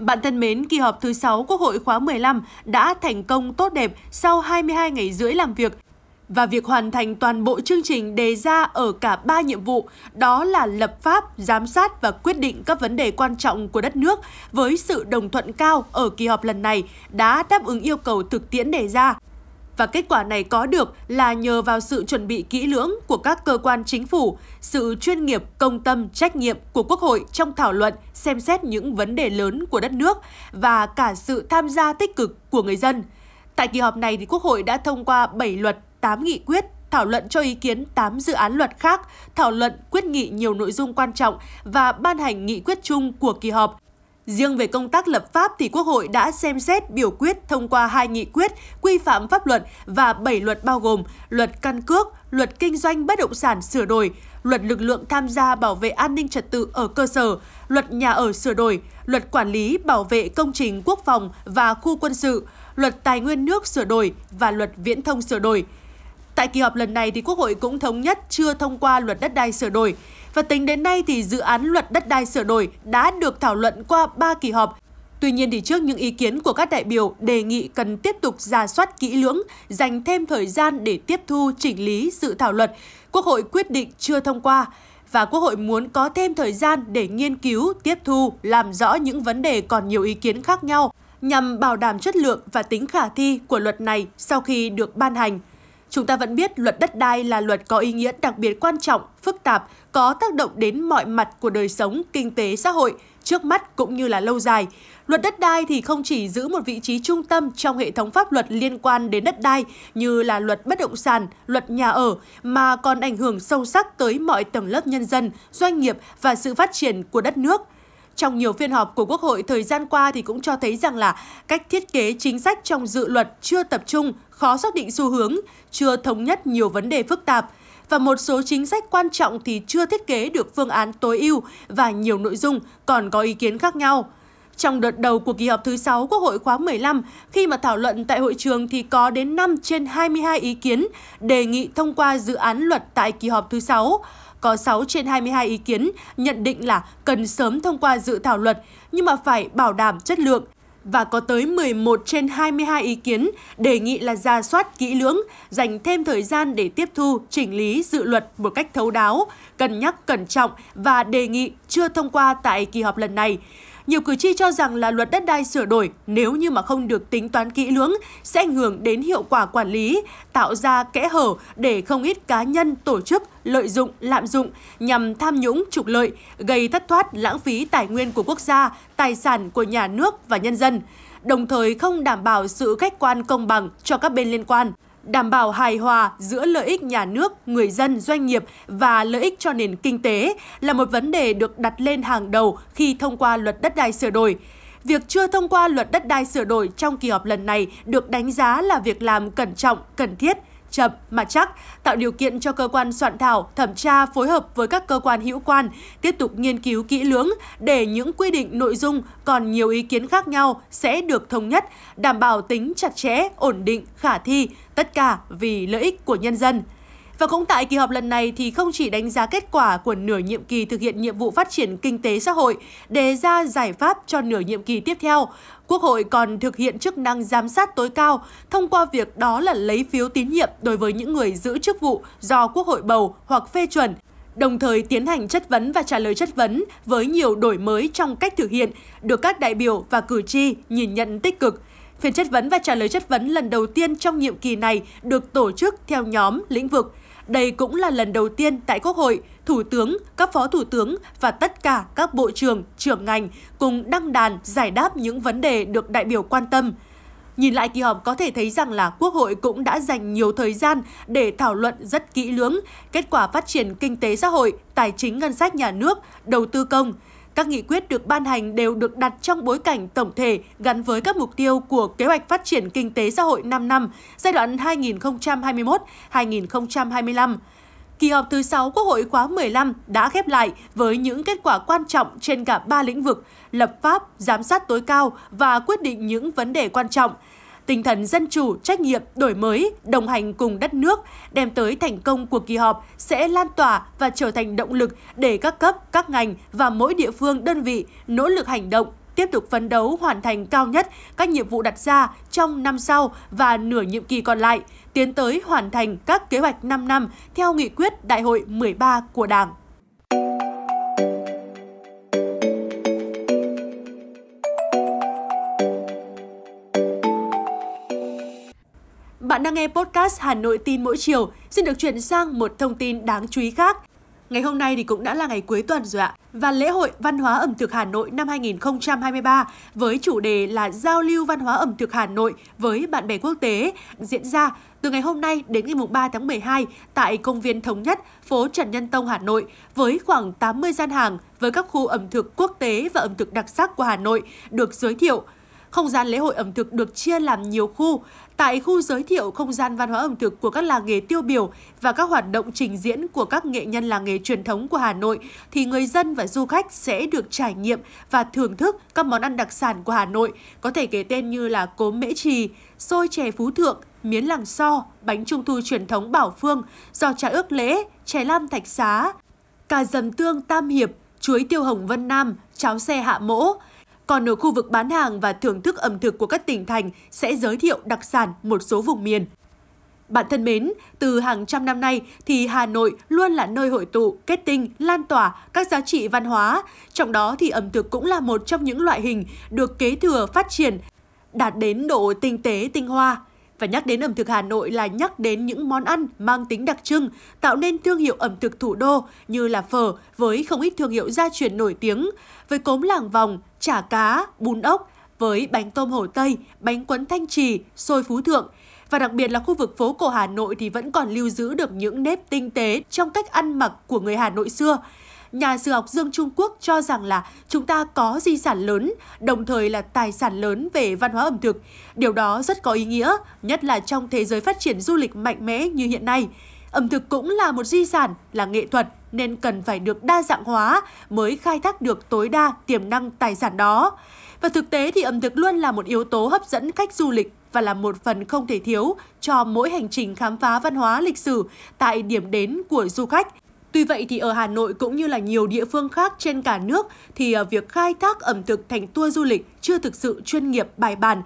Bạn thân mến, kỳ họp thứ 6 Quốc hội khóa 15 đã thành công tốt đẹp sau 22 ngày rưỡi làm việc và việc hoàn thành toàn bộ chương trình đề ra ở cả ba nhiệm vụ đó là lập pháp, giám sát và quyết định các vấn đề quan trọng của đất nước với sự đồng thuận cao ở kỳ họp lần này đã đáp ứng yêu cầu thực tiễn đề ra. Và kết quả này có được là nhờ vào sự chuẩn bị kỹ lưỡng của các cơ quan chính phủ, sự chuyên nghiệp, công tâm, trách nhiệm của Quốc hội trong thảo luận, xem xét những vấn đề lớn của đất nước và cả sự tham gia tích cực của người dân. Tại kỳ họp này thì Quốc hội đã thông qua 7 luật, 8 nghị quyết, thảo luận cho ý kiến 8 dự án luật khác, thảo luận quyết nghị nhiều nội dung quan trọng và ban hành nghị quyết chung của kỳ họp Riêng về công tác lập pháp thì Quốc hội đã xem xét biểu quyết thông qua hai nghị quyết quy phạm pháp luật và 7 luật bao gồm luật căn cước, luật kinh doanh bất động sản sửa đổi, luật lực lượng tham gia bảo vệ an ninh trật tự ở cơ sở, luật nhà ở sửa đổi, luật quản lý bảo vệ công trình quốc phòng và khu quân sự, luật tài nguyên nước sửa đổi và luật viễn thông sửa đổi. Tại kỳ họp lần này thì Quốc hội cũng thống nhất chưa thông qua luật đất đai sửa đổi. Và tính đến nay thì dự án luật đất đai sửa đổi đã được thảo luận qua 3 kỳ họp. Tuy nhiên thì trước những ý kiến của các đại biểu đề nghị cần tiếp tục ra soát kỹ lưỡng, dành thêm thời gian để tiếp thu chỉnh lý dự thảo luật, Quốc hội quyết định chưa thông qua và Quốc hội muốn có thêm thời gian để nghiên cứu, tiếp thu, làm rõ những vấn đề còn nhiều ý kiến khác nhau nhằm bảo đảm chất lượng và tính khả thi của luật này sau khi được ban hành. Chúng ta vẫn biết luật đất đai là luật có ý nghĩa đặc biệt quan trọng, phức tạp, có tác động đến mọi mặt của đời sống, kinh tế, xã hội, trước mắt cũng như là lâu dài. Luật đất đai thì không chỉ giữ một vị trí trung tâm trong hệ thống pháp luật liên quan đến đất đai như là luật bất động sản, luật nhà ở, mà còn ảnh hưởng sâu sắc tới mọi tầng lớp nhân dân, doanh nghiệp và sự phát triển của đất nước – trong nhiều phiên họp của Quốc hội thời gian qua thì cũng cho thấy rằng là cách thiết kế chính sách trong dự luật chưa tập trung, khó xác định xu hướng, chưa thống nhất nhiều vấn đề phức tạp và một số chính sách quan trọng thì chưa thiết kế được phương án tối ưu và nhiều nội dung còn có ý kiến khác nhau. Trong đợt đầu của kỳ họp thứ 6 Quốc hội khóa 15, khi mà thảo luận tại hội trường thì có đến 5 trên 22 ý kiến đề nghị thông qua dự án luật tại kỳ họp thứ 6 có 6 trên 22 ý kiến nhận định là cần sớm thông qua dự thảo luật nhưng mà phải bảo đảm chất lượng và có tới 11 trên 22 ý kiến đề nghị là ra soát kỹ lưỡng, dành thêm thời gian để tiếp thu, chỉnh lý dự luật một cách thấu đáo, cân nhắc cẩn trọng và đề nghị chưa thông qua tại kỳ họp lần này. Nhiều cử tri cho rằng là luật đất đai sửa đổi nếu như mà không được tính toán kỹ lưỡng sẽ ảnh hưởng đến hiệu quả quản lý, tạo ra kẽ hở để không ít cá nhân, tổ chức lợi dụng, lạm dụng nhằm tham nhũng, trục lợi, gây thất thoát lãng phí tài nguyên của quốc gia, tài sản của nhà nước và nhân dân, đồng thời không đảm bảo sự khách quan công bằng cho các bên liên quan đảm bảo hài hòa giữa lợi ích nhà nước, người dân, doanh nghiệp và lợi ích cho nền kinh tế là một vấn đề được đặt lên hàng đầu khi thông qua luật đất đai sửa đổi. Việc chưa thông qua luật đất đai sửa đổi trong kỳ họp lần này được đánh giá là việc làm cẩn trọng, cần thiết, chậm mà chắc, tạo điều kiện cho cơ quan soạn thảo, thẩm tra phối hợp với các cơ quan hữu quan tiếp tục nghiên cứu kỹ lưỡng để những quy định nội dung còn nhiều ý kiến khác nhau sẽ được thống nhất, đảm bảo tính chặt chẽ, ổn định, khả thi, tất cả vì lợi ích của nhân dân. Và cũng tại kỳ họp lần này thì không chỉ đánh giá kết quả của nửa nhiệm kỳ thực hiện nhiệm vụ phát triển kinh tế xã hội, đề ra giải pháp cho nửa nhiệm kỳ tiếp theo, Quốc hội còn thực hiện chức năng giám sát tối cao thông qua việc đó là lấy phiếu tín nhiệm đối với những người giữ chức vụ do Quốc hội bầu hoặc phê chuẩn đồng thời tiến hành chất vấn và trả lời chất vấn với nhiều đổi mới trong cách thực hiện, được các đại biểu và cử tri nhìn nhận tích cực. Phiên chất vấn và trả lời chất vấn lần đầu tiên trong nhiệm kỳ này được tổ chức theo nhóm lĩnh vực. Đây cũng là lần đầu tiên tại Quốc hội, Thủ tướng, các phó thủ tướng và tất cả các bộ trưởng, trưởng ngành cùng đăng đàn giải đáp những vấn đề được đại biểu quan tâm. Nhìn lại kỳ họp có thể thấy rằng là Quốc hội cũng đã dành nhiều thời gian để thảo luận rất kỹ lưỡng kết quả phát triển kinh tế xã hội, tài chính ngân sách nhà nước, đầu tư công. Các nghị quyết được ban hành đều được đặt trong bối cảnh tổng thể gắn với các mục tiêu của Kế hoạch Phát triển Kinh tế Xã hội 5 năm giai đoạn 2021-2025. Kỳ họp thứ 6 Quốc hội khóa 15 đã khép lại với những kết quả quan trọng trên cả ba lĩnh vực lập pháp, giám sát tối cao và quyết định những vấn đề quan trọng – tinh thần dân chủ, trách nhiệm, đổi mới, đồng hành cùng đất nước, đem tới thành công của kỳ họp sẽ lan tỏa và trở thành động lực để các cấp, các ngành và mỗi địa phương, đơn vị nỗ lực hành động tiếp tục phấn đấu hoàn thành cao nhất các nhiệm vụ đặt ra trong năm sau và nửa nhiệm kỳ còn lại, tiến tới hoàn thành các kế hoạch 5 năm theo nghị quyết Đại hội 13 của Đảng. Bạn đang nghe podcast Hà Nội tin mỗi chiều. Xin được chuyển sang một thông tin đáng chú ý khác. Ngày hôm nay thì cũng đã là ngày cuối tuần rồi ạ. Và lễ hội văn hóa ẩm thực Hà Nội năm 2023 với chủ đề là giao lưu văn hóa ẩm thực Hà Nội với bạn bè quốc tế diễn ra từ ngày hôm nay đến ngày 3 tháng 12 tại công viên Thống Nhất, phố Trần Nhân Tông, Hà Nội với khoảng 80 gian hàng với các khu ẩm thực quốc tế và ẩm thực đặc sắc của Hà Nội được giới thiệu. Không gian lễ hội ẩm thực được chia làm nhiều khu, tại khu giới thiệu không gian văn hóa ẩm thực của các làng nghề tiêu biểu và các hoạt động trình diễn của các nghệ nhân làng nghề truyền thống của Hà Nội thì người dân và du khách sẽ được trải nghiệm và thưởng thức các món ăn đặc sản của Hà Nội, có thể kể tên như là cốm mễ trì, xôi chè phú thượng, miến làng so, bánh trung thu truyền thống Bảo Phương, giò trà ước lễ, chè lam thạch xá, cà dầm tương Tam Hiệp, chuối tiêu hồng Vân Nam, cháo xe hạ mỗ, còn ở khu vực bán hàng và thưởng thức ẩm thực của các tỉnh thành sẽ giới thiệu đặc sản một số vùng miền. Bạn thân mến, từ hàng trăm năm nay thì Hà Nội luôn là nơi hội tụ, kết tinh, lan tỏa các giá trị văn hóa. Trong đó thì ẩm thực cũng là một trong những loại hình được kế thừa phát triển, đạt đến độ tinh tế tinh hoa. Và nhắc đến ẩm thực Hà Nội là nhắc đến những món ăn mang tính đặc trưng, tạo nên thương hiệu ẩm thực thủ đô như là phở với không ít thương hiệu gia truyền nổi tiếng, với cốm làng vòng, chả cá, bún ốc, với bánh tôm hổ Tây, bánh quấn thanh trì, xôi phú thượng. Và đặc biệt là khu vực phố cổ Hà Nội thì vẫn còn lưu giữ được những nếp tinh tế trong cách ăn mặc của người Hà Nội xưa nhà sử học Dương Trung Quốc cho rằng là chúng ta có di sản lớn, đồng thời là tài sản lớn về văn hóa ẩm thực. Điều đó rất có ý nghĩa, nhất là trong thế giới phát triển du lịch mạnh mẽ như hiện nay. Ẩm thực cũng là một di sản, là nghệ thuật nên cần phải được đa dạng hóa mới khai thác được tối đa tiềm năng tài sản đó. Và thực tế thì ẩm thực luôn là một yếu tố hấp dẫn khách du lịch và là một phần không thể thiếu cho mỗi hành trình khám phá văn hóa lịch sử tại điểm đến của du khách. Tuy vậy thì ở Hà Nội cũng như là nhiều địa phương khác trên cả nước thì à, việc khai thác ẩm thực thành tour du lịch chưa thực sự chuyên nghiệp bài bản.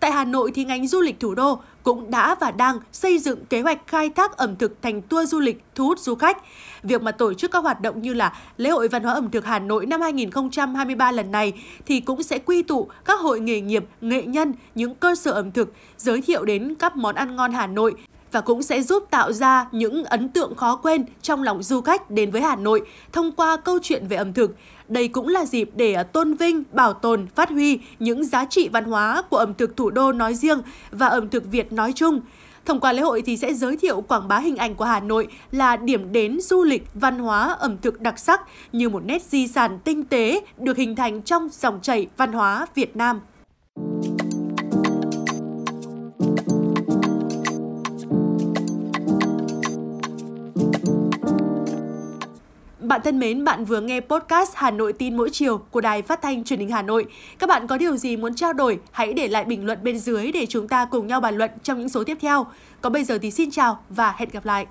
Tại Hà Nội thì ngành du lịch thủ đô cũng đã và đang xây dựng kế hoạch khai thác ẩm thực thành tour du lịch thu hút du khách. Việc mà tổ chức các hoạt động như là lễ hội văn hóa ẩm thực Hà Nội năm 2023 lần này thì cũng sẽ quy tụ các hội nghề nghiệp, nghệ nhân, những cơ sở ẩm thực giới thiệu đến các món ăn ngon Hà Nội và cũng sẽ giúp tạo ra những ấn tượng khó quên trong lòng du khách đến với Hà Nội thông qua câu chuyện về ẩm thực. Đây cũng là dịp để à, tôn vinh, bảo tồn, phát huy những giá trị văn hóa của ẩm thực thủ đô nói riêng và ẩm thực Việt nói chung. Thông qua lễ hội thì sẽ giới thiệu quảng bá hình ảnh của Hà Nội là điểm đến du lịch, văn hóa, ẩm thực đặc sắc như một nét di sản tinh tế được hình thành trong dòng chảy văn hóa Việt Nam. Bạn thân mến, bạn vừa nghe podcast Hà Nội tin mỗi chiều của Đài Phát thanh Truyền hình Hà Nội. Các bạn có điều gì muốn trao đổi, hãy để lại bình luận bên dưới để chúng ta cùng nhau bàn luận trong những số tiếp theo. Còn bây giờ thì xin chào và hẹn gặp lại.